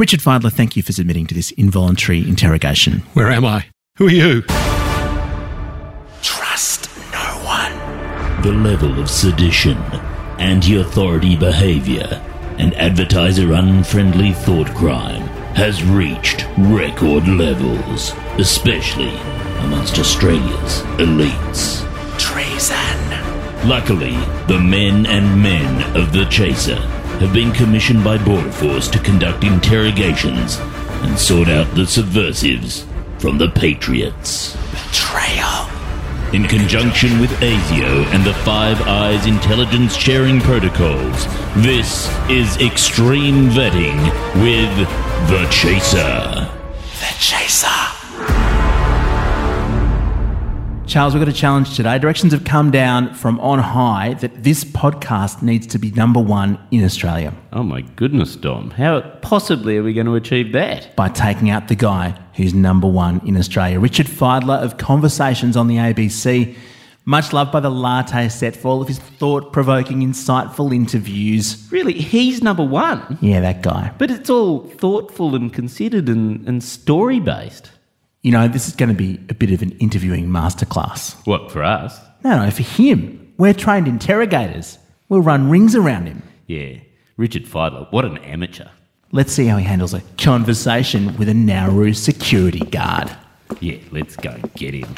Richard Fidler, thank you for submitting to this involuntary interrogation. Where am I? Who are you? Trust no one. The level of sedition, anti authority behavior, and advertiser unfriendly thought crime has reached record levels, especially amongst Australia's elites. Treason. Luckily, the men and men of the Chaser have been commissioned by Border Force to conduct interrogations and sort out the subversives from the Patriots. Betrayal. In conjunction with ASIO and the Five Eyes intelligence sharing protocols, this is Extreme Vetting with The Chaser. The Chaser. Charles, we've got a challenge today. Directions have come down from on high that this podcast needs to be number one in Australia Oh my goodness, Dom. How possibly are we going to achieve that? by taking out the guy who's number one in Australia. Richard Fidler of Conversations on the ABC. Much loved by the latte set for all of his thought provoking, insightful interviews. Really, he's number one. Yeah, that guy. But it's all thoughtful and considered and, and story based. You know, this is going to be a bit of an interviewing masterclass. What, for us? No, no, for him. We're trained interrogators. We'll run rings around him. Yeah. Richard Fidler, what an amateur. Let's see how he handles a conversation with a Nauru security guard. Yeah, let's go get him.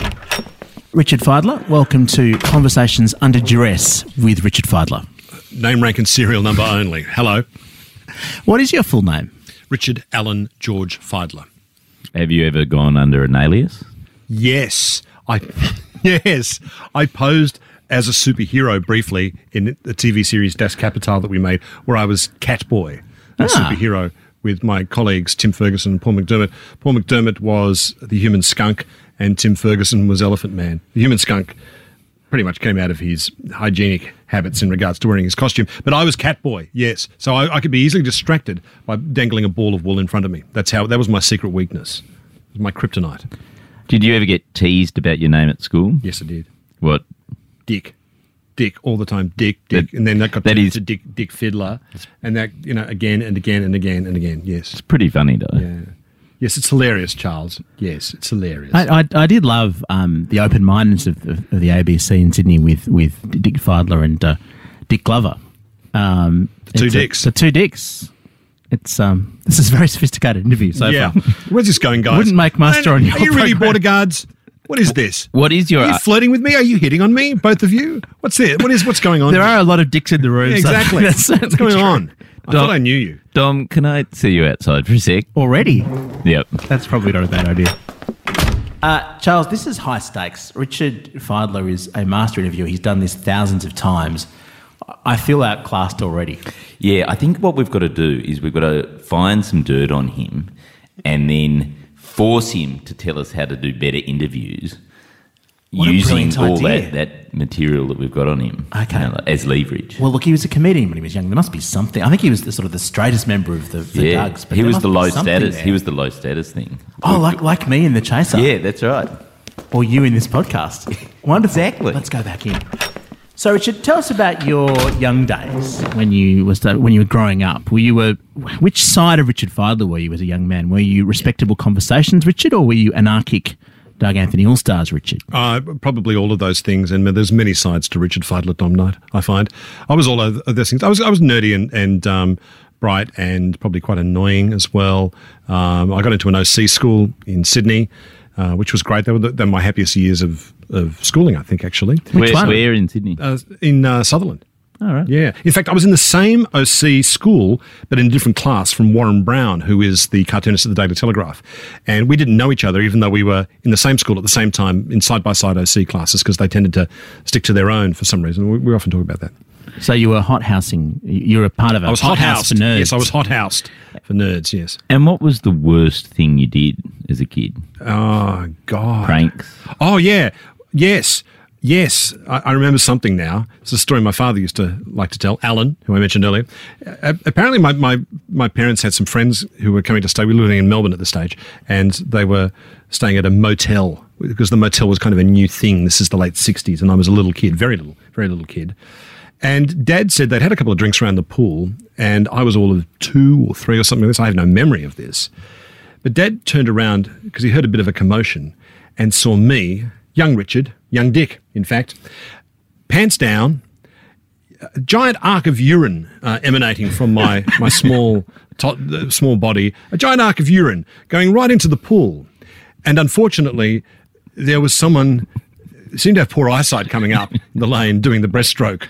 Richard Fidler, welcome to Conversations Under Duress with Richard Fidler. Name, rank, and serial number only. Hello. What is your full name? Richard Allen George Fidler. Have you ever gone under an alias? Yes. I yes. I posed as a superhero briefly in the TV series DAAS Kapital that we made, where I was Catboy, a Ah. superhero with my colleagues Tim Ferguson and Paul McDermott. Paul McDermott was the human skunk and Tim Ferguson was Elephant Man. The human skunk pretty much came out of his hygienic habits in regards to wearing his costume. But I was Catboy, yes. So I, I could be easily distracted by dangling a ball of wool in front of me. That's how that was my secret weakness. It was my kryptonite. Did you ever get teased about your name at school? Yes, I did. What? Dick. Dick all the time. Dick, Dick. That- and then that got that to, to Dick Dick Fiddler. And that, you know, again and again and again and again. Yes. It's pretty funny, though. Yeah. Yes, it's hilarious, Charles. Yes, it's hilarious. I, I, I did love um, the open mindedness of, of, of the ABC in Sydney with, with Dick Fidler and uh, Dick Glover. Um, two it's a- dicks. the two dicks. It's um, this is a very sophisticated interview so yeah. far. Where's this going, guys? Wouldn't make muster Man, on your Are you really border guards? What is this? What is your. Are you flirting with me? Are you hitting on me, both of you? What's it? What is what's going on? There are a lot of dicks in the room. Yeah, so exactly. that's what's going true. on? I Dom- thought I knew you. Dom, can I see you outside for a sec? Already? Yep. That's probably not a bad idea. Uh, Charles, this is high stakes. Richard Fidler is a master interviewer. He's done this thousands of times. I feel outclassed already. Yeah, I think what we've got to do is we've got to find some dirt on him and then force him to tell us how to do better interviews What a using all idea. that, that material that we've got on him Okay. you know, as leverage. Well, look, he was a comedian when he was young. There must be something. I think he was the sort of the straightest member of the, the yeah, Dugs. But he was the low status. there. He was the low status thing. Oh, like like me in the Chaser. Yeah, that's right. Or you in this podcast. Wonderful. Exactly. Let's go back in. So, Richard, tell us about your young days when you was when you were growing up. Were you a which side of Richard Fidler were you as a young man? Were you respectable conversations, Richard, or were you anarchic Doug Anthony All Stars, Richard? Uh, probably all of those things, and there's many sides to Richard Fidler Dom Knight. I find I was all of of those things. I was I was nerdy and and um, bright and probably quite annoying as well. Um, I got into an OC school in Sydney, uh, which was great. They were, the, they were my happiest years of of schooling, I think, actually. Where, where in Sydney? Uh, in uh, Sutherland. All right. Yeah. In fact, I was in the same OC school, but in a different class from Warren Brown, who is the cartoonist of the Daily Telegraph. And we didn't know each other, even though we were in the same school at the same time in side by side OC classes, because they tended to stick to their own for some reason. We, we often talk about that. So you were hot housing. You were a part of a I was hot hot house housed. for nerds. Yes, I was hot housed for nerds, yes. and what was the worst thing you did as a kid? Oh, God. Pranks? Oh, yeah. Yes. Yes. I, I remember something now. It's a story my father used to like to tell. Alan, who I mentioned earlier. Uh, apparently, my, my, my parents had some friends who were coming to stay. We were living in Melbourne at the stage, and they were staying at a motel because the motel was kind of a new thing. This is the late 60s, and I was a little kid, very little, very little kid. And Dad said they'd had a couple of drinks around the pool, and I was all of two or three or something like this. I have no memory of this. But Dad turned around because he heard a bit of a commotion and saw me, young Richard, young Dick, in fact, pants down, a giant arc of urine uh, emanating from my my small to- uh, small body, a giant arc of urine going right into the pool, and unfortunately, there was someone seemed to have poor eyesight coming up the lane doing the breaststroke,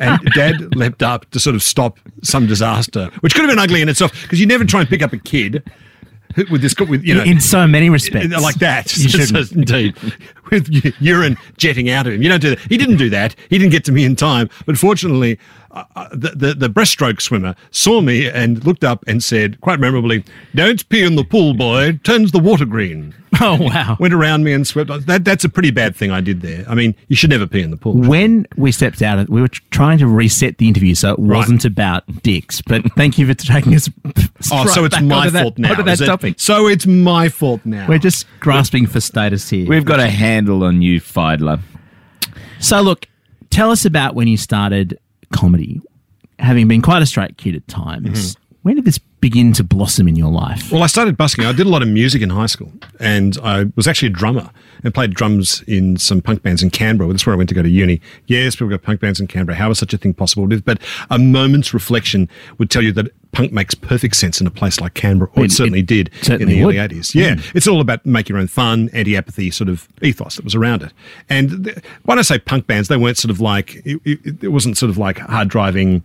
and Dad leapt up to sort of stop some disaster, which could have been ugly in itself because you never try and pick up a kid. With this, with you know, in so many respects. like that. You shouldn't. Indeed. With urine jetting out of him. You don't do that. He didn't do that. He didn't get to me in time. But fortunately, uh, uh, the, the, the breaststroke swimmer saw me and looked up and said, quite memorably, Don't pee in the pool, boy. It turns the water green. Oh, wow. Went around me and swept. That, that's a pretty bad thing I did there. I mean, you should never pee in the pool. When we stepped out, we were trying to reset the interview so it wasn't about dicks. But thank you for taking us. Oh, so it's back my onto that- fault now. onto that is it? topic. So it's my fault now. We're just grasping for status here. We've got a handle on you, Fidler. So, look, tell us about when you started comedy. Having been quite a straight kid at times, mm-hmm. When did this begin to blossom in your life? Well, I started busking. I did a lot of music in high school, and I was actually a drummer and played drums in some punk bands in Canberra. That's where I went to go to uni. Yes, people got punk bands in Canberra. How is such a thing possible? But a moment's reflection would tell you that punk makes perfect sense in a place like Canberra, or it, It- certainly it did certainly in the would. early 80s. Yeah, mm. it's all about make your own fun, anti-apathy sort of ethos that was around it. And th- when I say punk bands, they weren't sort of like, it, it wasn't sort of like hard driving.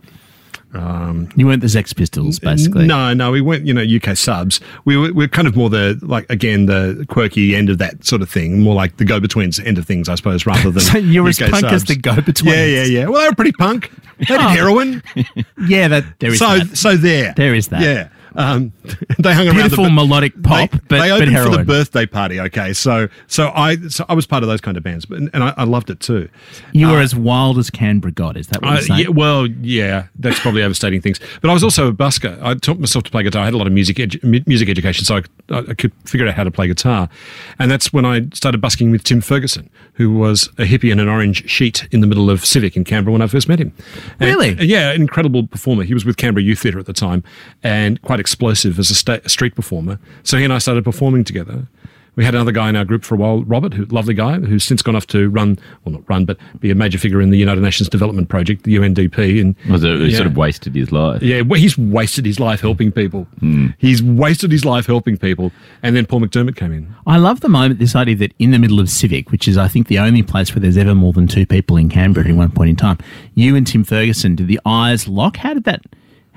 Um, you weren't the Sex Pistols, basically. No, no, we weren't, you know, UK subs. We were, we are kind of more the, like, again, the quirky end of that sort of thing, more like the go betweens end of things, I suppose, rather than. So you're as UK punk as the go-betweens. Yeah, yeah, yeah. Well, they were pretty punk. They did Oh. heroin. Yeah, that there is So, that. so there. There is that. Yeah. Um, they hung around Beautiful the, melodic pop, they, but- they but opened for the birthday party. Okay, so so I so I was part of those kind of bands, but and I, I loved it too. You were as wild as Canberra got. Is that what Uh, you're saying? yeah, well, yeah, that's probably overstating things. But I was also a busker. I taught myself to play guitar. I had a lot of music edu- music education, so I, I could figure out how to play guitar. And that's when I started busking with Tim Ferguson, who was a hippie in an orange sheet in the middle of Civic in Canberra when I first met him. And- Really? yeah, incredible performer. He was with Canberra Youth Theatre at the time and quite explosive as a, sta- a street performer. So he and I started performing together. We had another guy in our group for a while, Robert, who lovely guy, who's since gone off to run, well, not run, but be a major figure in the United Nations Development Project, the UNDP. And Was it, he yeah. sort of wasted his life. yeah, well, he's wasted his life helping people. Hmm. He's wasted his life helping people. And then Paul McDermott came in. I love the moment, this idea that in the middle of Civic, which is, I think, the only place where there's ever more than two people in Canberra at one point in time, you and Tim Ferguson, did the eyes lock? How did that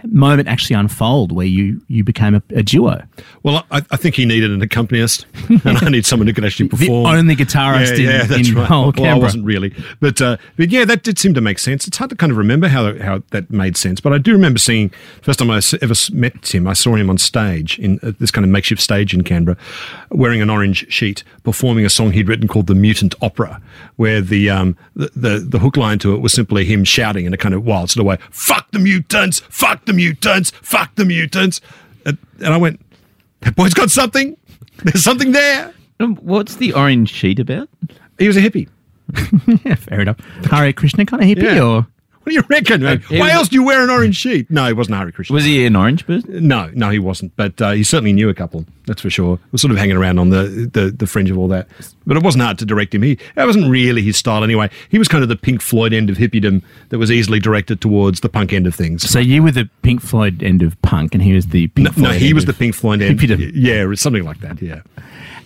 moment actually unfold where you, you became a, a duo? Well, I, I think he needed an accompanist, and I need someone who could actually perform. The only guitarist in- in whole well, I wasn't really, but uh, but yeah, that did seem to make sense. It's hard to kind of remember how how that made sense, but I do remember seeing first time I ever met Tim. I saw him on stage in uh, this kind of makeshift stage in Canberra, wearing an orange sheet, performing a song he'd written called "The Mutant Opera," where the um the the, the hook line to it was simply him shouting in a kind of wild sort of way, "Fuck the mutants! Fuck the mutants! Fuck the mutants!" And, and I went, "That boy's got something. There's something there." Um, What's the orange sheet about? He was a hippie. Yeah, fair enough. Hare Krishna kind of hippie, Yeah. or What do you reckon? man? Why was- else do you wear an orange sheet? No, he wasn't Hare Krishna. Was he an orange person? no, no, he wasn't. But uh, he certainly knew a couple. That's for sure. Was sort of hanging around on the, the the fringe of all that. But it wasn't hard to direct him. He that wasn't really his style anyway. He was kind of the Pink Floyd end of hippiedom that was easily directed towards the punk end of things. so you were the Pink Floyd end of punk, and he was the Pink no, Floyd. no, he was the Pink Floyd end. hippiedom. Yeah, something like that. Yeah.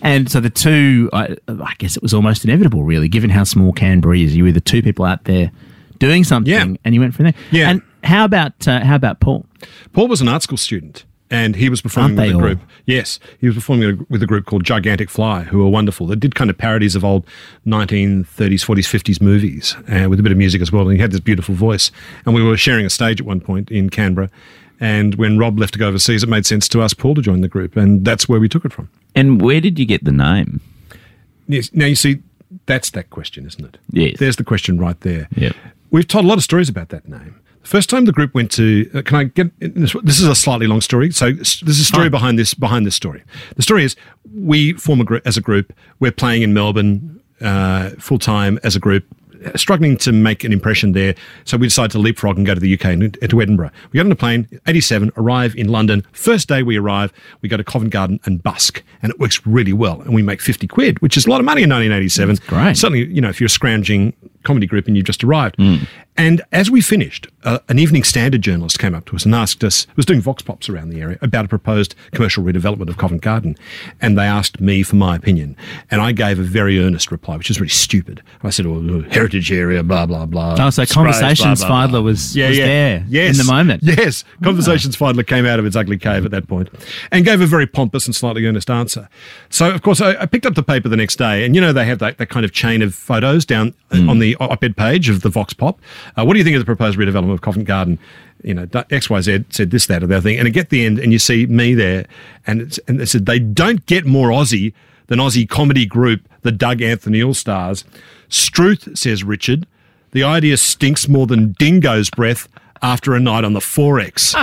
And so the two, I, I guess it was almost inevitable, really, given how small Canberra is. You were the two people out there doing something, Yeah. and you went from there. Yeah. And how about uh, how about Paul? Paul was an art school student. And he was performing with a they all? group. Yes, he was performing with a group called Gigantic Fly, who were wonderful. They did kind of parodies of old 1930s, 40s, 50s movies uh, with a bit of music as well. And he had this beautiful voice. And we were sharing a stage at one point in Canberra. And when Rob left to go overseas, it made sense to ask Paul to join the group. And that's where we took it from. And where did you get the name? Yes. Now, you see, that's that question, isn't it? Yes. There's the question right there. Yep. We've told a lot of stories about that name. The first time the group went to, uh, can I get this? This is a slightly long story. So there's a story Fine. behind this. Behind this story, the story is we form a group as a group. We're playing in Melbourne uh, full time as a group. struggling to make an impression there. So we decided to leapfrog and go to the UK and to Edinburgh. We got on a plane, 87, arrive in London. First day we arrive, we go to Covent Garden and busk, and it works really well. And we make 50 quid, which is a lot of money in 1987. That's great. Certainly, you know, if you're scrounging comedy group and you've just arrived. And as we finished, uh, an Evening Standard journalist came up to us and asked us, was doing vox pops around the area about a proposed commercial redevelopment of Covent Garden. And they asked me for my opinion. And I gave a very earnest reply, which is really stupid. I said, oh, heritage area, blah, blah, blah. Oh, so Sprays, Conversations blah, blah, blah. Fidler was- was there yes, in the moment. Yes. Conversations Fidler came out of its ugly cave at that point and gave a very pompous and slightly earnest answer. So, of course, I, I picked up the paper the next day, and you know, they have that, that kind of chain of photos down uh, on the op ed page of the Vox Pop. Uh, what do you think of the proposed redevelopment of Covent Garden? You know, XYZ said this, that, or the other thing. And get the end, and you see me there, and, it's, and they said they don't get more Aussie than Aussie comedy group, the Doug Anthony All Stars. Struth, says Richard, the idea stinks more than dingo's breath after a night on the Forex.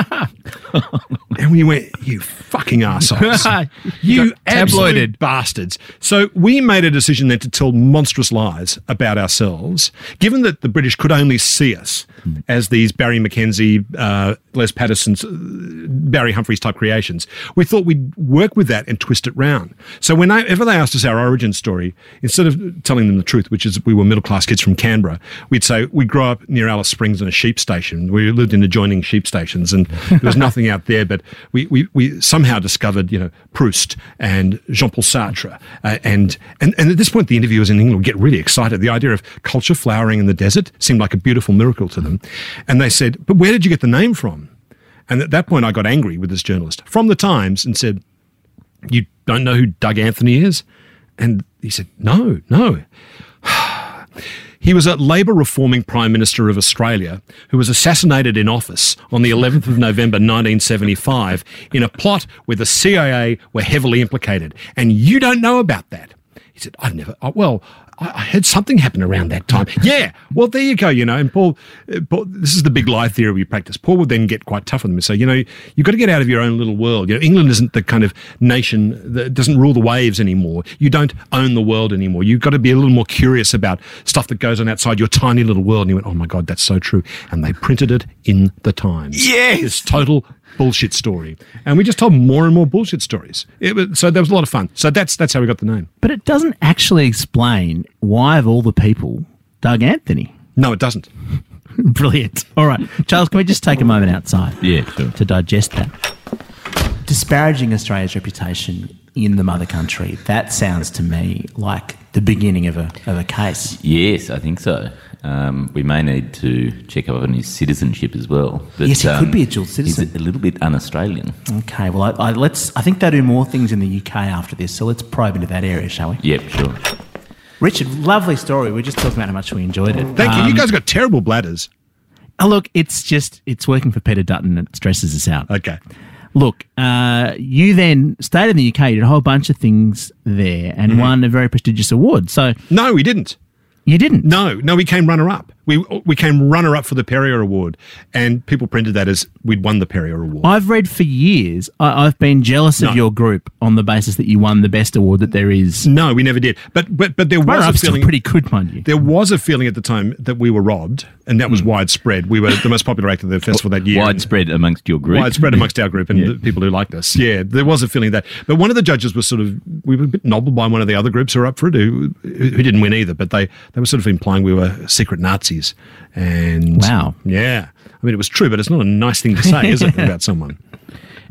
and we went, you fucking assholes. you absolute tabloided. bastards. So we made a decision then to tell monstrous lies about ourselves, given that the British could only see us as these Barry McKenzie, uh, Les Patterson's, uh, Barry Humphries type creations. We thought we'd work with that and twist it round. So whenever they asked us our origin story, instead of telling them the truth, which is we were middle class kids from Canberra, we'd say we grew up near Alice Springs in a sheep station. We lived in adjoining sheep stations, and there was nothing out there. But we, we, we somehow discovered, you know, Proust and Jean Paul Sartre, uh, and and and at this point, the interviewers in England would get really excited. The idea of culture flowering in the desert seemed like a beautiful miracle to them, and they said, "But where did you get the name from?" And at that point, I got angry with this journalist from the Times and said, "You don't know who Doug Anthony is?" And he said, "No, no." He was a Labor reforming Prime Minister of Australia who was assassinated in office on the 11th of November 1975 in a plot where the CIA were heavily implicated. And you don't know about that. He said, I've never, oh, well, I heard something happen around that time. yeah, well, there you go, you know. And Paul, uh, Paul, this is the big lie theory we practice. Paul would then get quite tough on them and say, you know, you've got to get out of your own little world. You know, England isn't the kind of nation that doesn't rule the waves anymore. You don't own the world anymore. You've got to be a little more curious about stuff that goes on outside your tiny little world. And he went, oh my God, that's so true. And they printed it in the Times. Yes! Total bullshit story. And we just told more and more bullshit stories. It was, so that was a lot of fun. So that's, that's how we got the name. But it doesn't actually explain why, of all the people, Doug Anthony. No, it doesn't. Brilliant. All right. Charles, can we just take a moment outside? Yeah, sure. To digest that. Disparaging Australia's reputation in the mother country, that sounds to me like the beginning of a, of a case. Yes, I think so. Um, we may need to check up on his citizenship as well. But, um, Yes, he could be a dual citizen. He's a little bit un-Australian. Okay, well, I, I, let's. I think they do more things in the UK after this, so let's probe into that area, shall we? Yep, sure. Richard, lovely story. We're just talking about how much we enjoyed it. Thank you. Um, You guys got terrible bladders. oh, look, it's just it's working for Peter Dutton. It stresses us out. Okay. Look, uh, you then stayed in the UK, you did a whole bunch of things there, and won a very prestigious award. So No, we didn't. you didn't. No, no, we came runner up. We we came runner up for the Perrier Award, and people printed that as we'd won the Perrier Award. I've read for years. I, I've been jealous No. of your group on the basis that you won the best award that there is. no, we never did. But but but there was a Runner-up's still feeling. pretty good, mind you. there was a feeling at the time that we were robbed, and that was hmm. widespread. We were the most popular act of the festival that year. Widespread amongst your group. widespread amongst our group and the people who liked us. Yeah, there was a feeling that. But one of the judges was sort of we were a bit nobbled by one of the other groups who were up for it, who, who didn't win either. But they they were sort of implying we were secret Nazis. And Wow. yeah, I mean it was true, but it's not a nice thing to say, is it, about someone?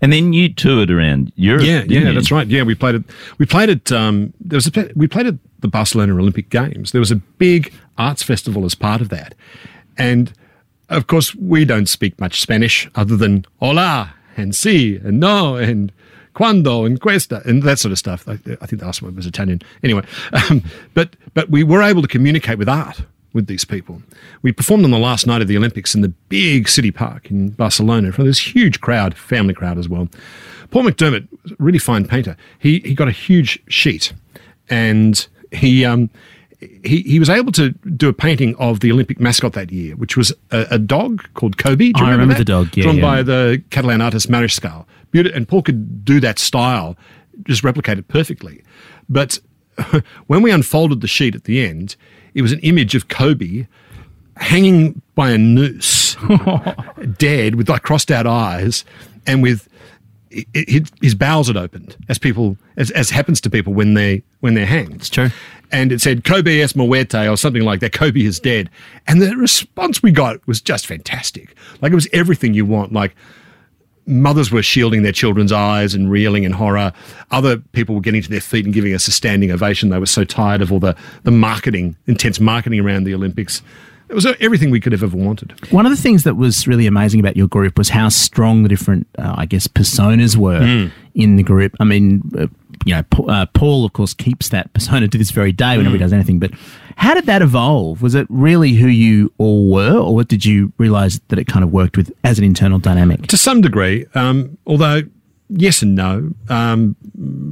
And then you toured around Europe. Yeah, yeah, you? that's right. Yeah, we played it. We played it. Um, there was a we played at the Barcelona Olympic Games. There was a big arts festival as part of that, and of course we don't speak much Spanish other than hola and si and no and cuando and cuesta and that sort of stuff. I, I think the last one was Italian. Anyway, um, but but we were able to communicate with art with these people. We performed on the last night of the Olympics in the big city park in Barcelona in front of this huge crowd, family crowd as well. Paul McDermott, really fine painter, he, he got a huge sheet and he, um, he, he was able to do a painting of the Olympic mascot that year, which was a, a dog called Cobi. Do you I remember, remember the dog, yeah, Drawn yeah. by the Catalan artist Mariscal. Beauti- And Paul could do that style, just replicate it perfectly. But when we unfolded the sheet at the end, it was an image of Cobi hanging by a noose, dead with like crossed out eyes, and with his bowels had opened, as people as, as happens to people when they when they're hanged. It's true. And it said Cobi es muerte or something like that. Cobi is dead, and the response we got was just fantastic. Like it was everything you want. Like mothers were shielding their children's eyes and reeling in horror. Other people were getting to their feet and giving us a standing ovation. They were so tired of all the, the marketing, intense marketing around the Olympics. It was everything we could have ever wanted. One of the things that was really amazing about your group was how strong the different, uh, I guess, personas were Hmm. in the group. I mean, uh, you know, uh, Paul, of course, keeps that persona to this very day whenever he Hmm. does anything. But how did that evolve? Was it really who you all were, or what did you realize that it kind of worked with as an internal dynamic? To some degree, um, although yes and no. Um,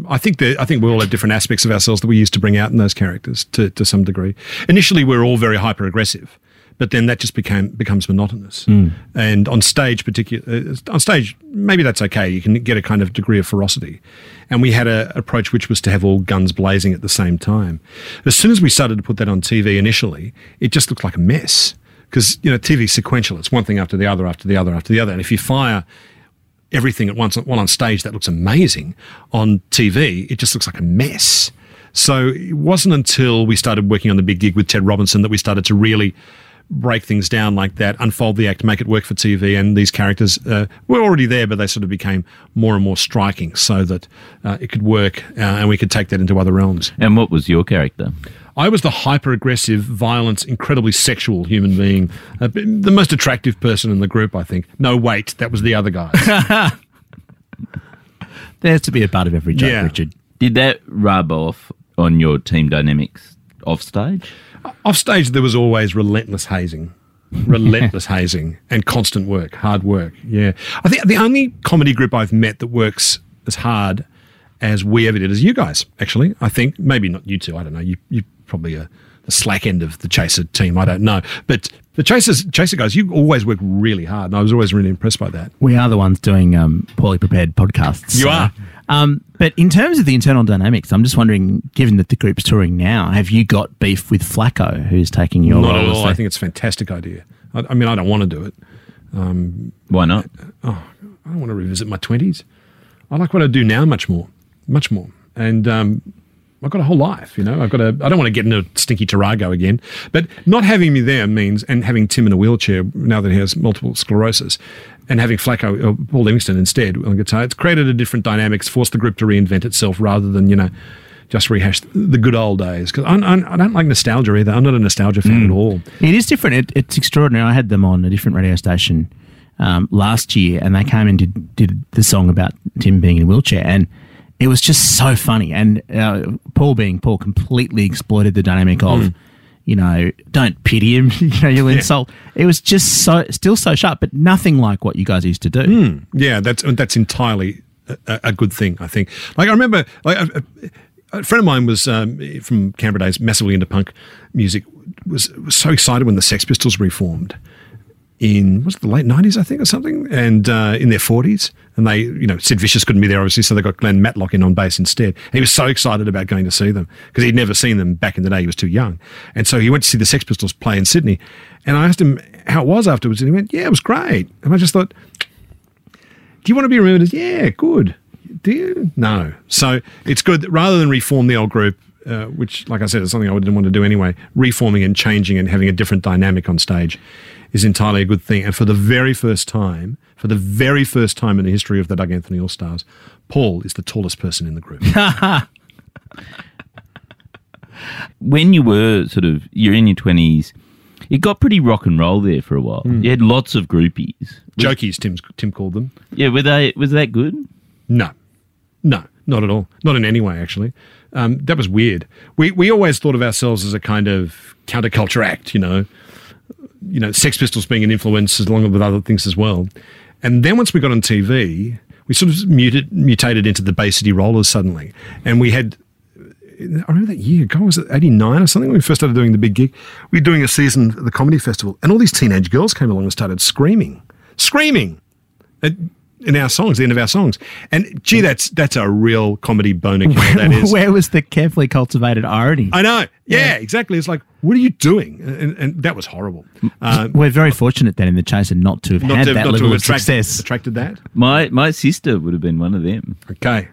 I think that I think we all have different aspects of ourselves that we used to bring out in those characters to, to some degree. Initially, we're all very hyper aggressive, but then that just became becomes monotonous. And on stage, particular uh, on stage, maybe that's okay. You can get a kind of degree of ferocity. And we had a approach which was to have all guns blazing at the same time. As soon as we started to put that on TV initially, it just looked like a mess because you know TV is sequential. It's one thing after the other, after the other, after the other. And if you fire everything at once while on stage, that looks amazing. On TV, it just looks like a mess. So it wasn't until we started working on the big gig with Ted Robinson that we started to really break things down like that, unfold the act, make it work for TV. And these characters uh, were already there, but they sort of became more and more striking so that uh, it could work uh, and we could take that into other realms. And what was your character? I was the hyper aggressive, violent, incredibly sexual human being, uh, the most attractive person in the group, I think. No, wait, that was the other guy. there has to be a part of every joke, Yeah. Richard. Did that rub off on your team dynamics off stage? Off stage, there was always relentless hazing, relentless hazing, and constant work, hard work. Yeah, I think the only comedy group I've met that works as hard as we ever did is you guys. Actually, I think maybe not you two. I don't know. You you probably are the slack end of the Chaser team. I don't know, but the Chasers Chaser guys, you always work really hard, and I was always really impressed by that. We are the ones doing um, poorly prepared podcasts. You are. Um, but in terms of the internal dynamics, I'm just wondering, given that the group's touring now, have you got beef with Flacco, who's taking your Not role? at all. I think it's a fantastic idea. I, I mean, I don't want to do it. Why not? I don't want to revisit my twenties. I like what I do now much more, much more. And um, I've got a whole life, you know. I've got a. I don't want to get into stinky Tarago again. But not having me there means, and having Tim in a wheelchair now that he has multiple sclerosis, and having Flacco or Paul Livingston instead on guitar, it's created a different dynamics, forced the group to reinvent itself rather than you know. Just rehash the good old days because I, I, I don't like nostalgia either. I'm not a nostalgia fan at all. It is different. It, it's extraordinary. I had them on a different radio station um, last year, and they came and did, did the song about Tim being in a wheelchair, and it was just so funny. And uh, Paul, being Paul, completely exploited the dynamic of, you know, don't pity him. you know, you'll insult. It was just so still so sharp, but nothing like what you guys used to do. Yeah, that's that's entirely a, a good thing. I think. Like I remember, like a, a friend of mine was um, from Canberra days, massively into punk music. Was, was so excited when the Sex Pistols reformed in was the late nineties, I think, or something, and uh, in their forties. And they, you know, Sid Vicious couldn't be there, obviously, so they got Glenn Matlock in on bass instead. And he was so excited about going to see them because he'd never seen them back in the day. He was too young, and so he went to see the Sex Pistols play in Sydney. And I asked him how it was afterwards, and he went, "Yeah, it was great." And I just thought, do you want to be remembered as yeah good do you no so it's good that rather than reform the old group uh, which like i said is something i didn't want to do anyway reforming and changing and having a different dynamic on stage is entirely a good thing and for the very first time for the very first time in the history of the doug anthony all stars paul is the tallest person in the group When you were sort of you're in your twenties, it got pretty rock and roll there for a while. You had lots of groupies. jokies tim tim called them Yeah, were they was that good? No, no, not at all. Not in any way, actually. Um, that was weird. We we always thought of ourselves as a kind of counterculture act, you know. You know, Sex Pistols being an influence, along with other things as well. And then once we got on TV, we sort of muted, mutated into the Bay City Rollers suddenly, and we had. I remember that year. God, was it '89 or something? When we first started doing the big gig. We were doing a season at the comedy festival, and all these teenage girls came along and started screaming, screaming. In our songs, the end of our songs. And gee, that's that's a real comedy boner killer. That is. Where was the carefully cultivated irony? I know. Yeah, exactly. It's like, what are you doing? And, and that was horrible. Uh, We're very fortunate then in the Chaser not to have not had to, that not to level have of attracted, success. attracted that. My my sister would have been one of them. Okay.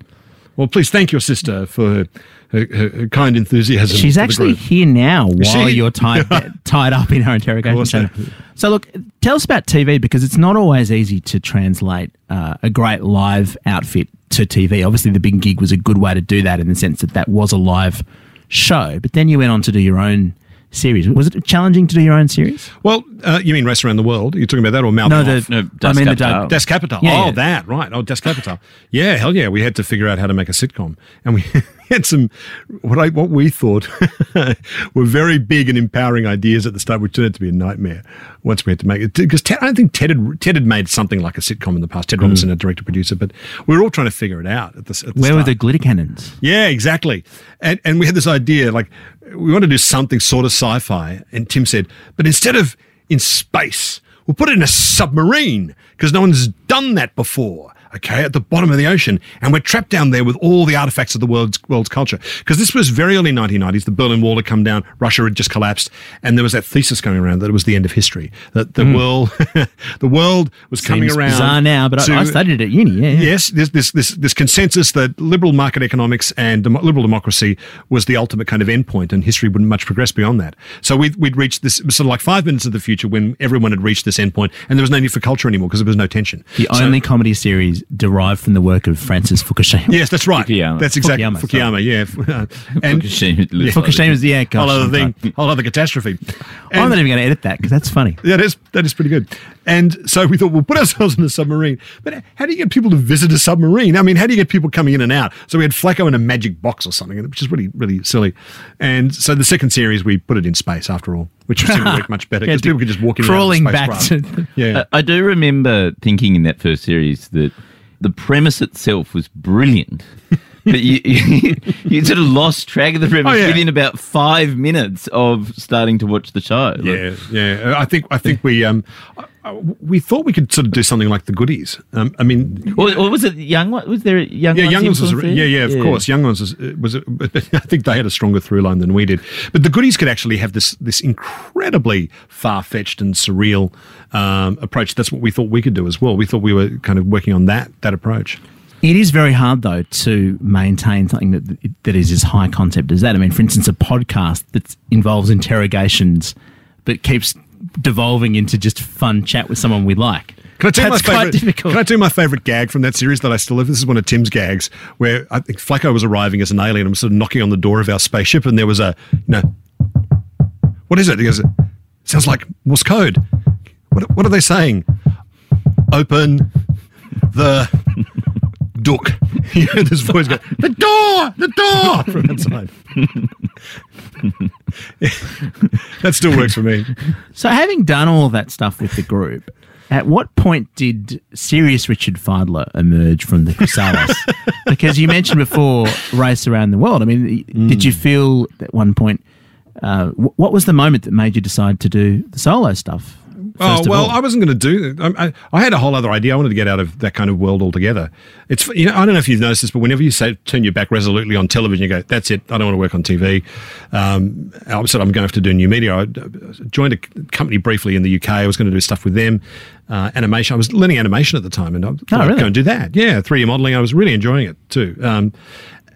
Well, please thank your sister for her, her, kind enthusiasm. She's actually here now while she? you're tied tied up in her interrogation chamber. So look, tell us about TV because it's not always easy to translate uh, a great live outfit to TV. Obviously, the big gig was a good way to do that in the sense that that was a live show. But then you went on to do your own series. Was it challenging to do your own series? Well, uh, you mean Race Around the World? You're talking about that or Mouth No, the No, I Das mean the Kapital. Doug- DAAS Kapital. Yeah, oh, yeah. that, right. Oh, DAAS Kapital. Yeah, hell yeah. We had to figure out how to make a sitcom. And we had some, what I what we thought were very big and empowering ideas at the start, which turned out to be a nightmare once we had to make it. Because Ted, I don't think Ted had, Ted had made something like a sitcom in the past. Ted Robinson, a director producer, but we were all trying to figure it out at the, at the Where were the glitter cannons? Yeah, exactly. And and we had this idea like we want to do something sort of sci-fi. And Tim said, but instead of in space, we'll put it in a submarine because no one's done that before. Okay, at the bottom of the ocean, and we're trapped down there with all the artifacts of the world's world's culture. Because this was very early 1990s. The Berlin Wall had come down, Russia had just collapsed, and there was that thesis going around that it was the end of history. That the hmm. world, the world was coming around. bizarre now, but I, I studied it at uni. Yeah, yeah. Yes, this, this this this consensus that liberal market economics and demo- liberal democracy was the ultimate kind of endpoint, and history wouldn't much progress beyond that. So we'd, we'd reached this it was sort of like five minutes of the future when everyone had reached this endpoint, and there was no need for culture anymore because there was no tension. The So- only comedy series derived from the work of Francis Fukushima. Yes, that's right. Fukuyama. That's exactly Fukuyama, Fukuyama. yeah, uh, and Fukushima looks like Fukushima's yeah, gosh, whole other I'm thing, whole other catastrophe. I'm not even going to edit that because that's funny. Yeah, that is that is pretty good. And so we thought we'll put ourselves in a submarine. But how do you get people to visit a submarine? I mean, how do you get people coming in and out? So we had Flacco in a magic box or something, which is really really silly. And so the second series we put it in space after all, which seemed to work much better Yeah, because people could just walk in and crawling the back spacecraft. to- yeah. I, I do remember thinking in that first series that the premise itself was brilliant. but you, you, you sort of lost track of the premise Oh, yeah. within about five minutes of starting to watch the show. Like, Yeah, yeah. I think I think we um I- I- we thought we could sort of do something like the goodies. Um, I mean, Or, or was it Young? Was there Young Yeah, Young Ones was yeah, yeah, of course. Young Ones was, was I think they had a stronger through line than we did. But the goodies could actually have this this incredibly far fetched and surreal um, approach. That's what we thought we could do as well. We thought we were kind of working on that that approach. It is very hard though to maintain something that that is as high concept as that. I mean, for instance, a podcast that involves interrogations but keeps devolving into just fun chat with someone we like. Can I you That's my quite favorite? difficult. Can I you my favorite gag from that series that I still have? This is one of Tim's gags where I think Flacco was arriving as an alien and was sort of knocking on the door of our spaceship, and there was a you know, what is it? He goes, sounds like Morse code. What what are they saying? Open the dook. You hear this voice go, the door, the door from outside. that still works for me. So, having done all that stuff with the group, at what point did serious Richard Fidler emerge from the chrysalis? because you mentioned before race around the world. I mean, did you feel at one point? Uh, what was the moment that made you decide to do the solo stuff? Oh well? I wasn't going to do. I, I, I had a whole other idea. I wanted to get out of that kind of world altogether. It's you know I don't know if you've noticed this, but whenever you say turn your back resolutely on television, you go, "That's it. I don't want to work on TV." Um, I said I'm going to have to do new media. I joined a company briefly in the UK. I was going to do stuff with them, uh, animation. I was learning animation at the time, and I thought I'd really? go and do that. Yeah, 3D modeling. I was really enjoying it too. Um,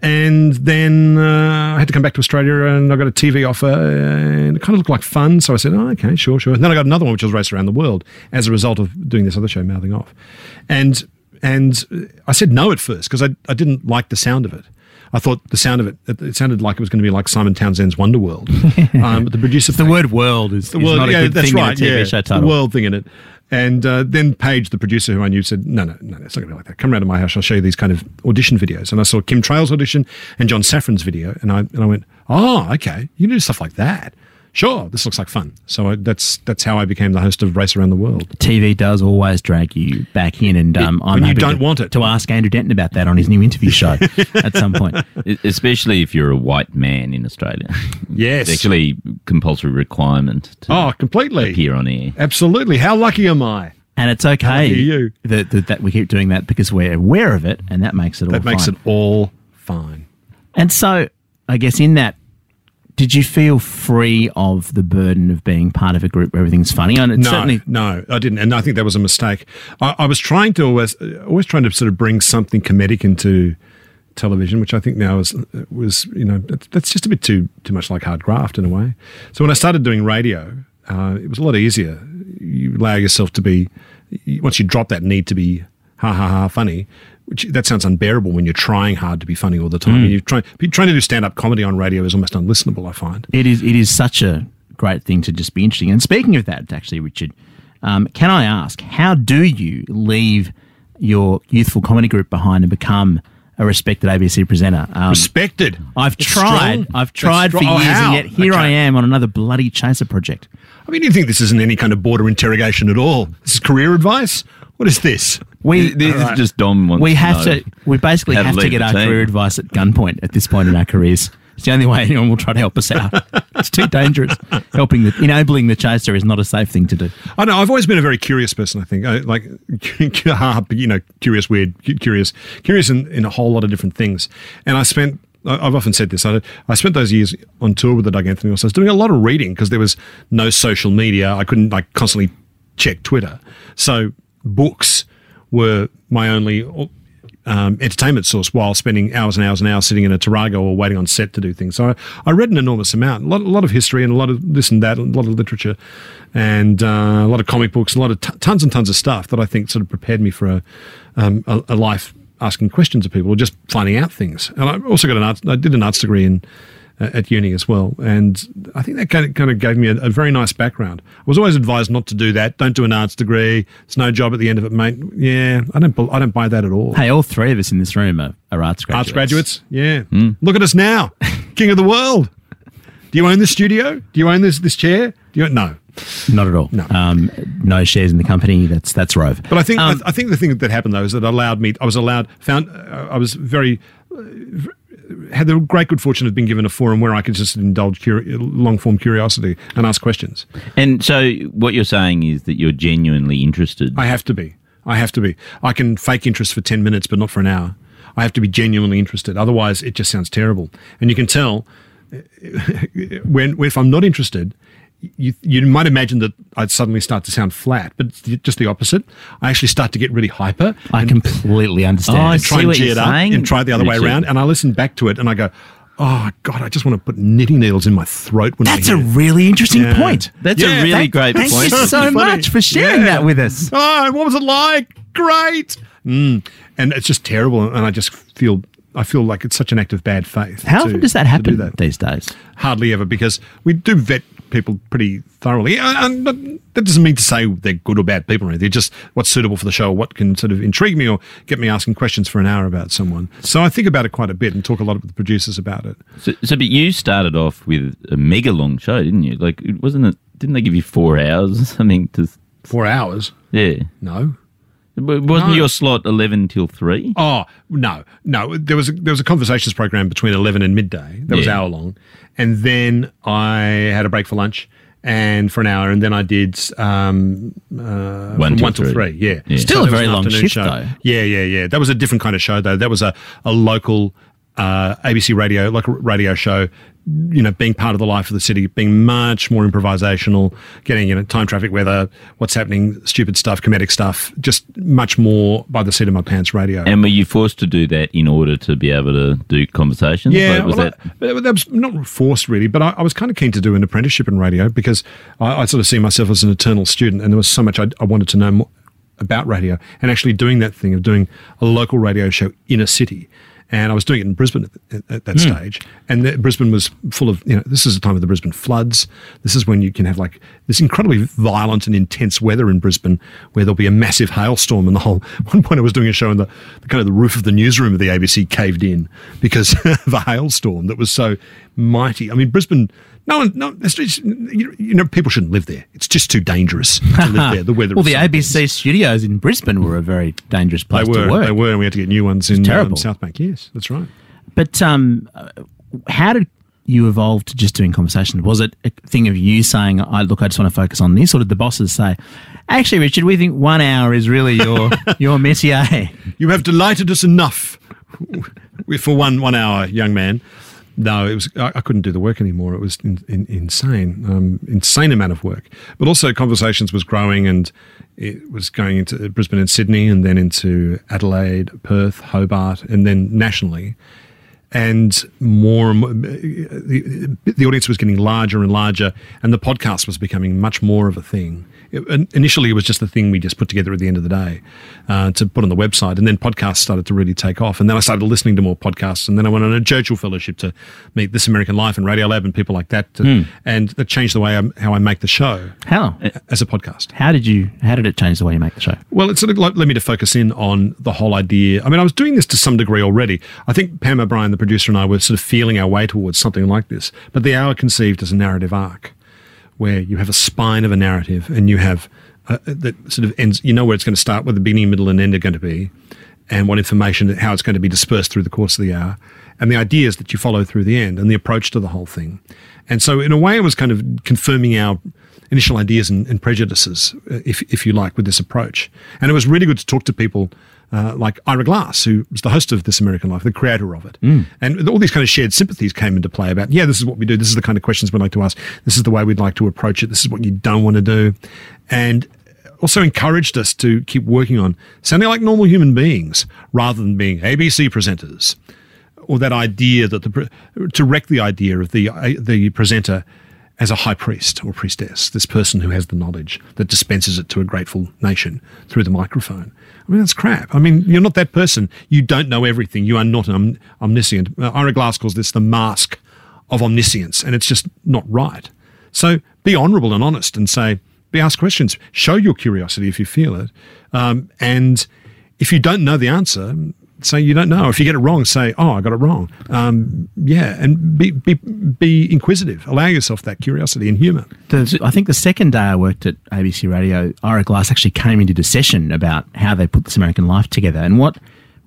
and then uh, I had to come back to Australia and I got a TV offer and it kind of looked like fun. So I said, oh, okay, sure, sure. And then I got another one, which was Race Around the World as a result of doing this other show, Mouthing Off. And, and I said no at first because I, I didn't like the sound of it. I thought the sound of it, it, sounded like it was going to be like Simon Townsend's Wonderworld. um, but the producer the word "world" is, the is world, not a yeah, good that's thing right. in a TV yeah, show the world thing in it. And uh, then Paige, the producer who I knew, said, "No, no, no, it's not going to be like that. Come around to my house. I'll show you these kind of audition videos." And I saw Kim Traill's audition and John Safran's video, and I and I went, "Oh, okay, you can do stuff like that. Sure, this looks like fun." So I, that's that's how I became the host of Race Around the World. TV does always drag you back in, and um, I'm you don't to, want it. to ask Andrew Denton about that on his new interview show at some point. Especially if you're a white man in Australia. Yes. It's actually compulsory requirement to Oh, completely. appear on air. Absolutely. How lucky am I? And it's okay Lucky you. That, that, that we keep doing that because we're aware of it, and that makes it all That makes fine. it all fine. And so, I guess in that, did you feel free of the burden of being part of a group where everything's funny? And No, certainly, no, I didn't, and I think that was a mistake. I, I was trying to always, always trying to sort of bring something comedic into television, which I think now is was you know that's, that's just a bit too too much like hard graft in a way. So when I started doing radio, uh, it was a lot easier. You allow yourself to be once you drop that need to be ha ha ha funny. Which that sounds unbearable when you're trying hard to be funny all the time. You're trying, trying to do stand up comedy on radio is almost unlistenable. I find. it is it is such a great thing to just be interesting. And speaking of that, actually, Richard, um, can I ask, how do you leave your youthful comedy group behind and become a respected ABC presenter? Um, Respected. I've That's tried. strong. I've tried for. Oh, years, and yet here I am on another bloody chaser project. I mean, you think this isn't any kind of border interrogation at all? This is career advice? What is this? We This is just Dom wants we to have know to. We basically how to have to get our team. career advice at gunpoint at this point in our careers. It's the only way anyone will try to help us out. It's too dangerous. Helping the enabling the chaser is not a safe thing to do. I know. I've always been a very curious person. I think, I, like, ah, you know, curious, weird, curious, curious in, in a whole lot of different things. And I spent. I- I've often said this. I, I spent those years on tour with the Doug Anthony. Also, I was doing a lot of reading because there was no social media. I couldn't like constantly check Twitter. So books were my only um, entertainment source while spending hours and hours and hours sitting in a Tarago or waiting on set to do things. So I, I read an enormous amount, a lot, a lot of history and a lot of this and that, a lot of literature, and uh, a lot of comic books, a lot of t- tons and tons of stuff that I think sort of prepared me for a, um, a, a life asking questions of people or just finding out things. And I also got an arts, I did an arts degree in at uni as well, and I think that kind of, kind of gave me a, a very nice background. I was always advised not to do that. Don't do an arts degree. It's no job at the end of it, mate. Yeah, I don't. I don't buy that at all. Hey, all three of us in this room are, are arts graduates. Arts graduates, yeah. Look at us now, king of the world. Do you own this studio? Do you own this this chair? Do you no? Not at all. No. Um, no shares in the company. That's that's Rove. But I think Um, I, I think the thing that happened though is that allowed me. I was allowed. Found. Uh, I was very. Uh, had the great good fortune of being given a forum where I could just indulge curi- long form curiosity and ask questions. And so, what you're saying is that you're genuinely interested. I have to be. I have to be. I can fake interest for 10 minutes, but not for an hour. I have to be genuinely interested. Otherwise, it just sounds terrible. And you can tell when, if I'm not interested, you, you might imagine that I'd suddenly start to sound flat, but it's just the opposite. I actually start to get really hyper. I and completely understand. Oh, I try see and what G you're it up saying, and try the other way around. And I listen back to it and I go, oh, God, I just want to put knitting needles in my throat when That's I a hear it." really interesting Yeah. point. That's a really Thank- great thank point. you so much for sharing Yeah. that with us. Oh, what was it like? Great. Mm. And it's just terrible. And I just feel, I feel like it's such an act of bad faith. How to- often does that happen do that. these days? Hardly ever, because we do vet people pretty thoroughly. Uh, and and that doesn't mean to say they're good or bad people. They're just what's suitable for the show, what can sort of intrigue me or get me asking questions for an hour about someone. So I think about it quite a bit and talk a lot with the producers about it. So, so, but you started off with a mega long show, didn't you? Like, it wasn't it? Didn't they give you four hours or something to? Four hours? Yeah, No. But wasn't No. your slot eleven till three? Oh no, no. There was a, there was a conversations program between eleven and midday that was hour long, and then I had a break for lunch and for an hour, and then I did um, uh, One from till one till three. three. Yeah, Yeah. Still a very long shift, show. though. Yeah, yeah, yeah. That was a different kind of show though. That was a a local uh, ABC radio, like a radio show. You know, being part of the life of the city, being much more improvisational, getting you know time, traffic, weather, what's happening, stupid stuff, comedic stuff, just much more by the seat of my pants radio. And were you forced to do that in order to be able to do conversations? Yeah, Like, was well, that? I- but that was not forced really, but I, I was kind of keen to do an apprenticeship in radio because I, I sort of see myself as an eternal student, and there was so much I, I wanted to know more about radio, and actually doing that thing of doing a local radio show in a city. And I was doing it in Brisbane at, at, at that hmm. stage, and the, Brisbane was full of you know this is the time of the Brisbane floods. This is when you can have like this incredibly violent and intense weather in Brisbane, where there'll be a massive hailstorm, and the whole. One point I was doing a show, and the, the kind of the roof of the newsroom of the ABC caved in because of a hailstorm that was so mighty. I mean, Brisbane. No one, no, you you know, people shouldn't live there. It's just too dangerous to live there. The weather. Well, the ABC studios in Brisbane were a very dangerous They place were, to work. they were, and we had to get new ones in um, South Bank. Yes, that's right. But um, uh, how did you evolve to just doing conversation? Was it a thing of you saying, "I look, I just want to focus on this," or did the bosses say, "Actually, Richard, we think one hour is really your your métier"? You have delighted us enough for one one hour, young man. No, it was. I, I couldn't do the work anymore. It was in, in, insane, um, insane amount of work. But also, conversations was growing, and it was going into Brisbane and Sydney, and then into Adelaide, Perth, Hobart, and then nationally. And more and more, the, the audience was getting larger and larger, and the podcast was becoming much more of a thing. It, initially, it was just the thing we just put together at the end of the day uh, to put on the website, and then podcasts started to really take off. And then I started listening to more podcasts, and then I went on a Churchill Fellowship to meet This American Life and Radio Lab and people like that, to, and that changed the way I, how I make the show How? as a podcast. How did you? How did it change the way you make the show? Well, it sort of like led me to focus in on the whole idea. I mean, I was doing this to some degree already. I think Pam O'Brien, the producer, and I were sort of feeling our way towards something like this. But the hour conceived as a narrative arc, where you have a spine of a narrative and you have uh, that sort of ends. You know where it's going to start, where the beginning, middle, and end are going to be, and what information, how it's going to be dispersed through the course of the hour, and the ideas that you follow through the end, and the approach to the whole thing. And so, in a way, it was kind of confirming our initial ideas and, and prejudices, uh, if if you like, with this approach. And it was really good to talk to people. Uh, like Ira Glass, who was the host of This American Life, the creator of it. And all these kind of shared sympathies came into play about, yeah, this is what we do. This is the kind of questions we'd like to ask. This is the way we'd like to approach it. This is what you don't want to do. And also encouraged us to keep working on sounding like normal human beings rather than being ABC presenters or that idea that the to wreck the idea of the uh, the presenter as a high priest or priestess, this person who has the knowledge that dispenses it to a grateful nation through the microphone. I mean, that's crap. I mean, you're not that person. You don't know everything. You are not om- omniscient. Uh, Ira Glass calls this the mask of omniscience, and it's just not right. So be honourable and honest and say, be asked questions. Show your curiosity if you feel it. Um, and if you don't know the answer, say you don't know. If you get it wrong, say, "Oh, I got it wrong." Um, yeah, and be, be be inquisitive. Allow yourself that curiosity and humour. I think the second day I worked at ABC Radio, Ira Glass actually came into a session about how they put this American life together. And what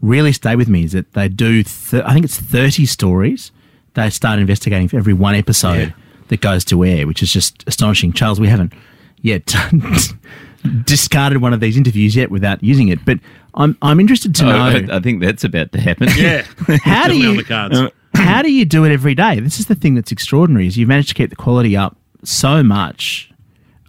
really stayed with me is that they do, th- I think it's 30 stories they start investigating for every one episode Yeah. that goes to air, which is just astonishing. Charles, we haven't yet discarded one of these interviews yet without using it. But I'm, I'm interested to Oh, know I, I think that's about to happen. Yeah, how do Definitely on you the cards. how do you do it every day? This is the thing that's extraordinary is you've managed to keep the quality up so much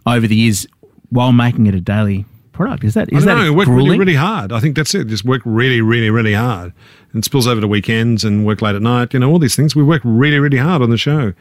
over the years while making it a daily product. Is that is I that don't know, work really, really hard. I think that's it. Just work really, really, really hard. And spills over to weekends and work late at night, you know, all these things. We work really, really hard on the show.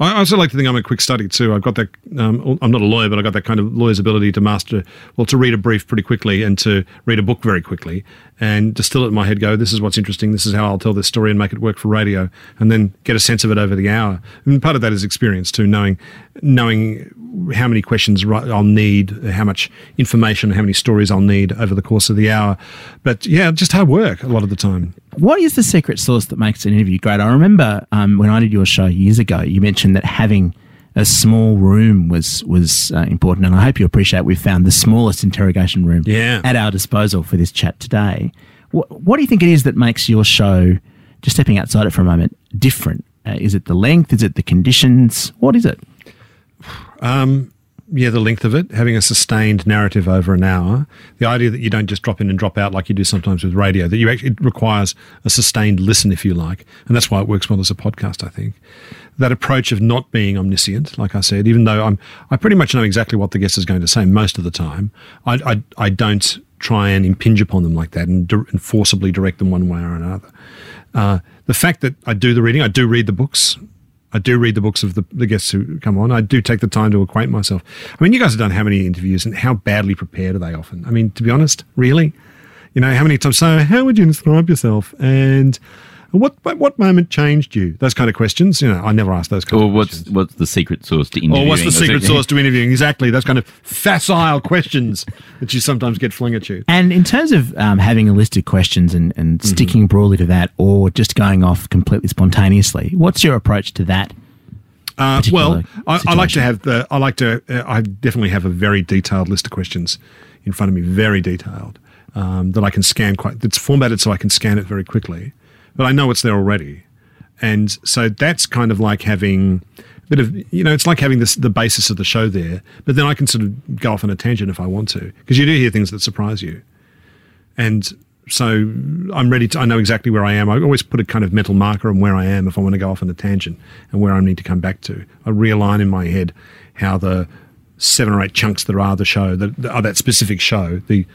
I also like to think I'm a quick study too. I've got that, um, I'm not a lawyer, but I've got that kind of lawyer's ability to master, well, to read a brief pretty quickly and to read a book very quickly and distill it in my head, go, this is what's interesting. This is how I'll tell this story and make it work for radio and then get a sense of it over the hour. And part of that is experience too, knowing, knowing how many questions I'll need, how much information, how many stories I'll need over the course of the hour. But yeah, just hard work a lot of the time. What is the secret sauce that makes an interview great? I remember um, when I did your show years ago, you mentioned that having a small room was was uh, important, and I hope you appreciate we've found the smallest interrogation room Yeah. at our disposal for this chat today. What, what do you think it is that makes your show, just stepping outside it for a moment, different? Uh, is it the length? Is it the conditions? What is it? Yeah, the length of it, having a sustained narrative over an hour, the idea that you don't just drop in and drop out like you do sometimes with radio, that you actually, it requires a sustained listen, if you like. And that's why it works well as a podcast, I think. That approach of not being omniscient, like I said, even though I'm, I pretty much know exactly what the guest is going to say most of the time, I, I, I don't try and impinge upon them like that and, and forcibly direct them one way or another. Uh, the fact that I do the reading, I do read the books. I do read the books of the, the guests who come on. I do take the time to acquaint myself. I mean, you guys have done how many interviews and how badly prepared are they often? I mean, to be honest, really? You know, how many times, so how would you describe yourself? And what what moment changed you? Those kind of questions. You know, I never ask those kind Or of what's questions. what's the secret sauce to interviewing? Or what's the secret sauce to interviewing? Exactly. Those kind of facile questions that you sometimes get flung at you. And in terms of um, having a list of questions and, and Mm-hmm. sticking broadly to that, or just going off completely spontaneously, what's your approach to that? Uh, well, I, I like to have the. I like to. Uh, I definitely have a very detailed list of questions in front of me, very detailed, um, that I can scan quite. That's formatted so I can scan it very quickly, but I know it's there already, and so that's kind of like having a bit of you know it's like having this the basis of the show there, but then I can sort of go off on a tangent if I want to because you do hear things that surprise you, and so I'm ready to. I know exactly where I am. I always put a kind of mental marker on where I am if I want to go off on a tangent and where I need to come back to. I realign in my head how the seven or eight chunks that are the show that are that specific show the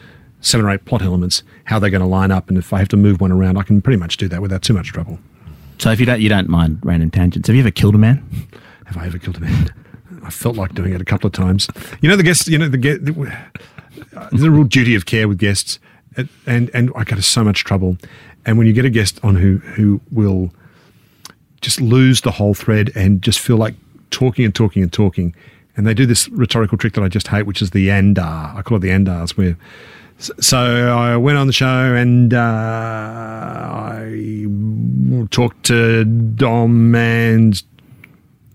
seven or eight plot elements how they're going to line up and if I have to move one around I can pretty much do that without too much trouble. So if you don't you don't mind random tangents, have you ever killed a man? Have I ever killed a man? I felt like doing it a couple of times. You know the guests. You know the guest. Uh, there's a real duty of care with guests, and and, and I got into so much trouble. And when you get a guest on who who will just lose the whole thread and just feel like talking and talking and talking, and they do this rhetorical trick that I just hate, which is the andar. I call it the andars, where. So I went on the show and uh, I talked to Dom and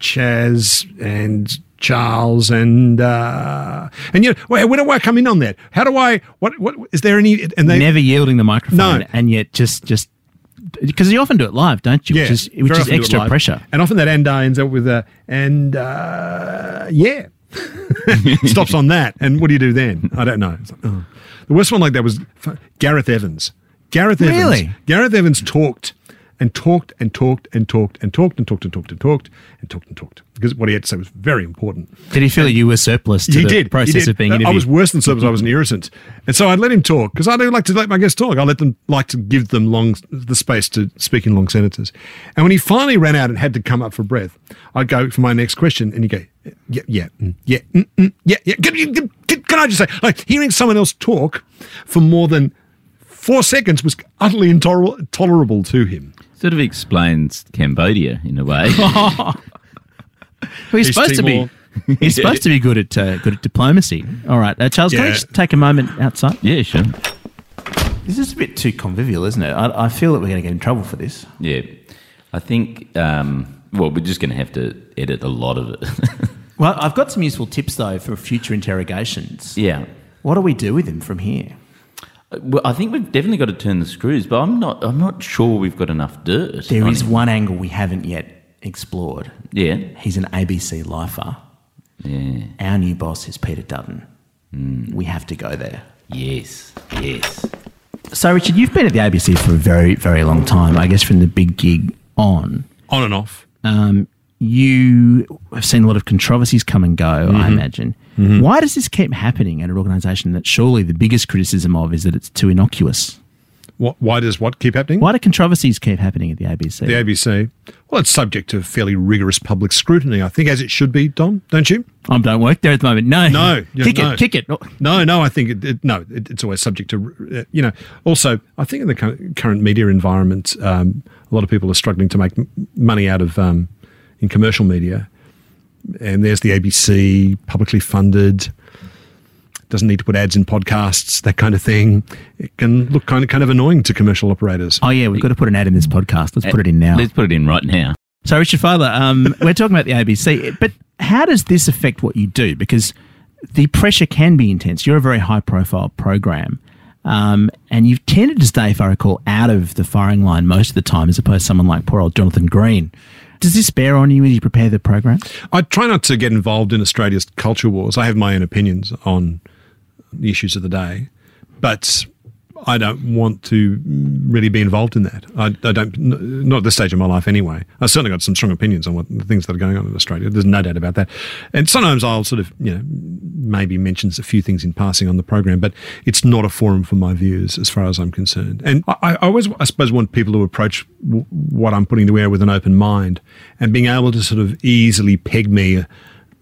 Chaz and Charles and uh, and you know where, do I come in on that? How do I what what is there any and they Never yielding the microphone, No. and yet just just because you often do it live, don't you? yeah which is which is often do it extra pressure. and often that and ends up with a and uh, yeah stops on that and what do you do then? I don't know. Like, oh. The worst one like that was Gareth Evans. Gareth Evans. Really? Gareth Evans talked and talked and talked and talked and talked and talked and talked and talked and talked and talked because what he had to say was very important. Did he feel that you were surplus to he the did. he process did. of being interviewed? I was worse than surplus. I was an irritant, and so I'd let him talk because I do like to let my guests talk. I let them like to give them long the space to speak in long sentences. And when he finally ran out and had to come up for breath, I'd go for my next question, and he'd go, "Yeah, yeah, mm, yeah, mm, mm, yeah, yeah." Can, you- can, can I just say, like hearing someone else talk for more than four seconds was utterly intolerable tolerable to him. Sort of explains Cambodia in a way. Well, he's East supposed Timor. to be. He's supposed to be good at uh, good at diplomacy. All right, uh, Charles, can we Yeah. just take a moment outside? yeah, sure. This is a bit too convivial, isn't it? I, I feel that we're going to get in trouble for this. Yeah. I think, um, well, we're just going to have to edit a lot of it. Well, I've got some useful tips though for future interrogations. yeah. What do we do with him from here? Well, I think we've definitely got to turn the screws, but I'm not. I'm not sure we've got enough dirt. There on is him. one angle we haven't yet explored. Yeah, He's an ABC lifer. yeah, Our new boss is Peter Dutton. We have to go there. yes, yes. So, Richard, you've been at the ABC for a very, very long time. I guess from the big gig on. On and off. Um, you have seen a lot of controversies come and go, I imagine. Why does this keep happening at an organisation that surely the biggest criticism of is that it's too innocuous? What, why does what keep happening? Why do controversies keep happening at the ABC? The ABC. Well, it's subject to fairly rigorous public scrutiny, I think, as it should be, Dom, don't you? I don't work there at the moment. No. No, kick no. it, kick it. No, no, I think it, it, no, it, it's always subject to, uh, you know. Also, I think in the current media environment, um, a lot of people are struggling to make money out of um, in commercial media, and there's the ABC, publicly funded. Doesn't need to put ads in podcasts, that kind of thing. It can look kind of kind of annoying to commercial operators. Oh, yeah, we've got to put an ad in this podcast. Let's put it in now. Let's put it in right now. So, Richard Fowler, um, we're talking about the ABC, but how does this affect what you do? Because the pressure can be intense. You're a very high profile program, um, and you've tended to stay, if I recall, out of the firing line most of the time, as opposed to someone like poor old Jonathan Green. Does this bear on you as you prepare the program? I try not to get involved in Australia's culture wars. I have my own opinions on the issues of the day, but I don't want to really be involved in that. I, I don't, n- not at this stage of my life anyway. I've certainly got some strong opinions on what the things that are going on in Australia. There's no doubt about that. And sometimes I'll sort of, you know, maybe mention a few things in passing on the program, but it's not a forum for my views as far as I'm concerned. And I, I always, I suppose, want people to approach w- what I'm putting to air with an open mind and being able to sort of easily peg me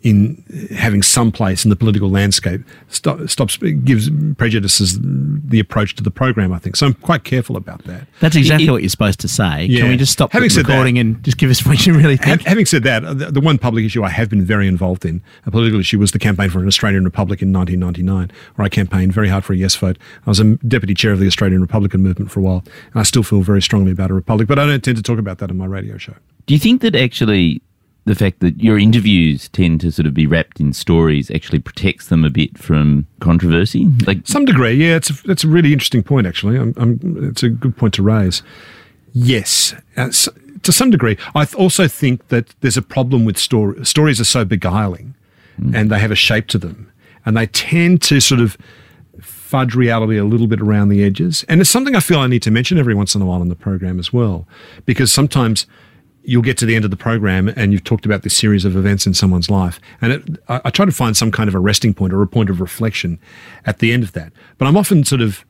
in having some place in the political landscape stop, stops gives prejudices the approach to the program. I think so. I'm quite careful about that. That's exactly It- what you're supposed to say. Yeah. Can we just stop Having said that- recording and just give us what you really think? having said that, the, the one public issue I have been very involved in, a political issue, was the campaign for an Australian Republic in 1999, where I campaigned very hard for a yes vote. I was a deputy chair of the Australian Republican movement for a while, and I still feel very strongly about a republic, but I don't tend to talk about that on my radio show. Do you think that actually the fact that your interviews tend to sort of be wrapped in stories actually protects them a bit from controversy? Like, Some degree, yeah. It's a, that's a really interesting point, actually. I'm, I'm, it's a good point to raise. Yes, uh, s- to some degree. I th- also think that there's a problem with story. Stories are so beguiling, and they have a shape to them, and they tend to sort of fudge reality a little bit around the edges. And it's something I feel I need to mention every once in a while in the program as well, because sometimes you'll get to the end of the program and you've talked about this series of events in someone's life. And it, I, I try to find some kind of a resting point or a point of reflection at the end of that. But I'm often sort of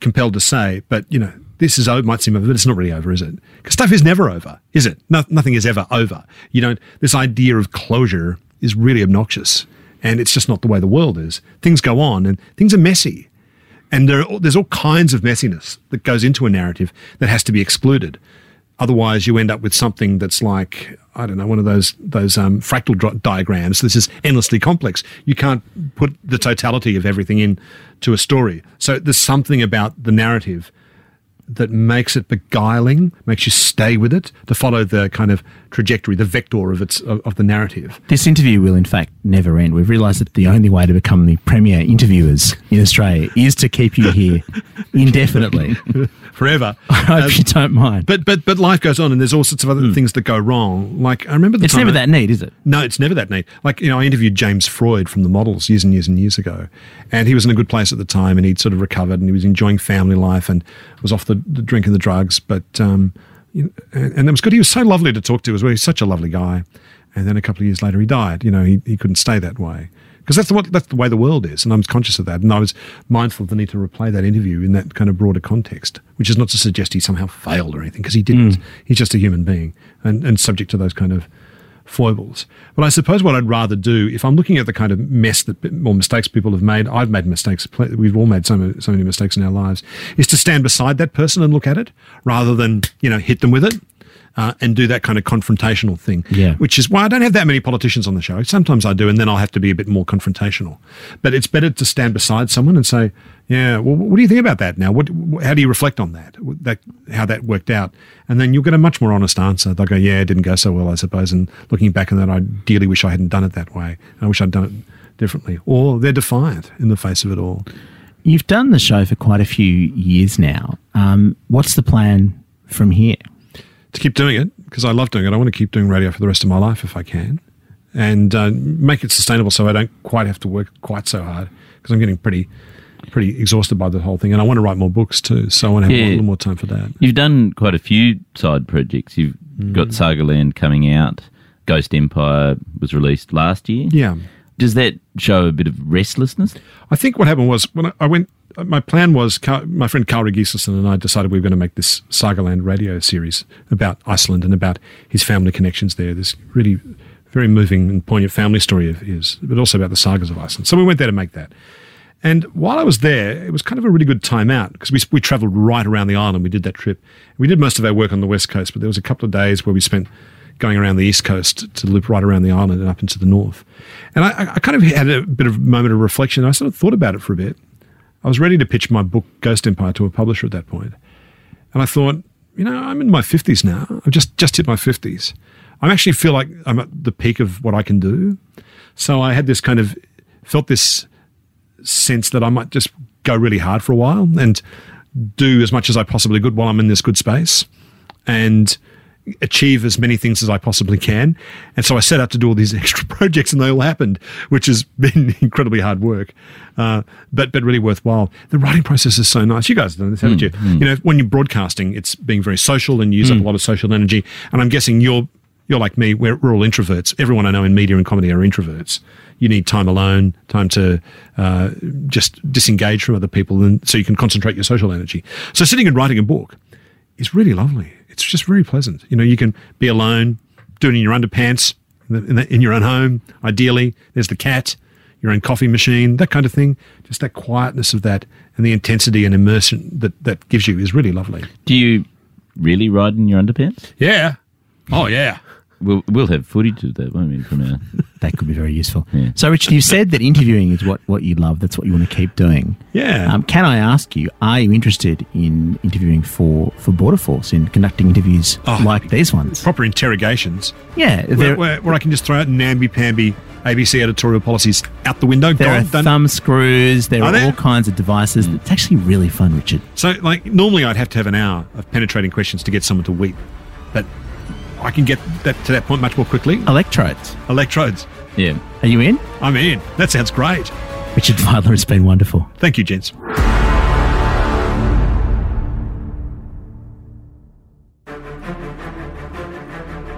compelled to say, but you know, this is over, might seem over, but it's not really over, is it? Because stuff is never over, is it? No, nothing is ever over. You don't, this idea of closure is really obnoxious. And it's just not the way the world is. Things go on and things are messy. And there, are- there's all kinds of messiness that goes into a narrative that has to be excluded. Otherwise, you end up with something that's like I don't know one of those those um, fractal dra- diagrams. This is endlessly complex. You can't put the totality of everything in to a story. So there's something about the narrative that makes it beguiling, makes you stay with it to follow the kind of trajectory, the vector of its of, of the narrative. This interview will, in fact, never end. We've realised that the only way to become the premier interviewers in Australia is to keep you here indefinitely. Forever. I hope you don't mind. But but but life goes on, and there's all sorts of other things that go wrong. Like I remember the it's never I- that neat, is it? No, it's never that neat. Like, you know, I interviewed James Freud from the models years and years and years ago. And he was in a good place at the time and he'd sort of recovered and he was enjoying family life and was off the, the drink and the drugs. But, um, you know, and, and it was good. He was so lovely to talk to as well. He's such a lovely guy. And then a couple of years later, he died. You know, he, he couldn't stay that way. Because that's the, what, that's the way the world is. And I was conscious of that. And I was mindful of the need to replay that interview in that kind of broader context, which is not to suggest he somehow failed or anything, because he didn't. Mm. He's just a human being and, and subject to those kind of foibles. But I suppose what I'd rather do, if I'm looking at the kind of mess that or mistakes people have made, I've made mistakes. We've all made so many, so many mistakes in our lives. Is to stand beside that person and look at it, rather than you know hit them with it. Uh, and do that kind of confrontational thing, Yeah. which is why I don't have that many politicians on the show. Sometimes I do, and then I'll have to be a bit more confrontational. But it's better to stand beside someone and say, "Yeah, well, what do you think about that now? What, how do you reflect on that? That how that worked out?" And then you'll get a much more honest answer. They'll go, "Yeah, it didn't go so well, I suppose." And looking back on that, I dearly wish I hadn't done it that way. I wish I'd done it differently. Or they're defiant in the face of it all. You've done the show for quite a few years now. Um, what's the plan from here? To keep doing it because I love doing it. I want to keep doing radio for the rest of my life if I can, and uh, make it sustainable so I don't quite have to work quite so hard because I'm getting pretty pretty exhausted by the whole thing. And I want to write more books too, so I want to have Yeah. a little more time for that. You've done quite a few side projects. You've got Mm. Saga Land coming out. Ghost Empire was released last year. Yeah. Does that show a bit of restlessness? I think what happened was when I, I went, my plan was my friend Kári Gíslason and I decided we were going to make this Sagaland radio series about Iceland and about his family connections there. This really very moving and poignant family story of his, but also about the sagas of Iceland. So we went there to make that. And while I was there, it was kind of a really good time out because we, we traveled right around the island. We did that trip. We did most of our work on the west coast, but there was a couple of days where we spent going around the east coast to loop right around the island and up into the north. And I, I kind of had a bit of a moment of reflection. I sort of thought about it for a bit. I was ready to pitch my book Ghost Empire to a publisher at that point. And I thought, you know, I'm in my 50s now. I've just, just hit my 50s. I actually feel like I'm at the peak of what I can do. So I had this kind of, felt this sense that I might just go really hard for a while and do as much as I possibly could while I'm in this good space and achieve as many things as I possibly can. And so I set out to do all these extra projects and they all happened, which has been incredibly hard work, uh, but, but really worthwhile. The writing process is so nice. You guys have done this, haven't you? You know, when you're broadcasting, it's being very social and you use up a lot of social energy. And I'm guessing you're, you're like me, we're, we're all introverts. Everyone I know in media and comedy are introverts. You need time alone, time to uh, just disengage from other people, and so you can concentrate your social energy. So sitting and writing a book is really lovely. It's just very pleasant. You know, you can be alone, do it in your underpants, in, the, in, the, in your own home. Ideally, there's the cat, your own coffee machine, that kind of thing. Just that quietness of that and the intensity and immersion that that gives you is really lovely. Do you really ride in your underpants? Yeah. Oh yeah. We'll, we'll have footage of that, won't we, from our... That could be very useful. Yeah. So, Richard, you said that interviewing is what, what you love. That's what you want to keep doing. Yeah. Um, can I ask you, are you interested in interviewing for, for Border Force, in conducting interviews Oh. like these ones? Proper interrogations. Yeah. Where, There, where, where I can just throw out namby-pamby ABC editorial policies out the window. there are done. thumb screws. There Are are, there? all kinds of devices. It's actually really fun, Richard. So, like, normally I'd have to have an hour of penetrating questions to get someone to weep. But I can get that to that point much more quickly. Electrodes. Electrodes. Yeah. Are you in? I'm in. That sounds great. Richard Fidler, it's been wonderful. Thank you, gents.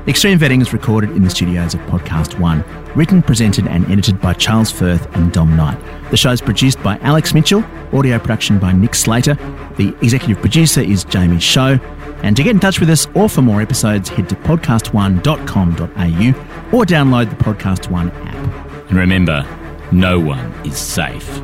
Extreme Vetting is recorded in the studios of Podcast One. Written, presented, and edited by Charles Firth and Dom Knight. The show is produced by Alex Mitchell, audio production by Nick Slater. The executive producer is Jamie Show. And to get in touch with us or for more episodes, head to podcast1.com.au or download the Podcast One app. And remember, no one is safe.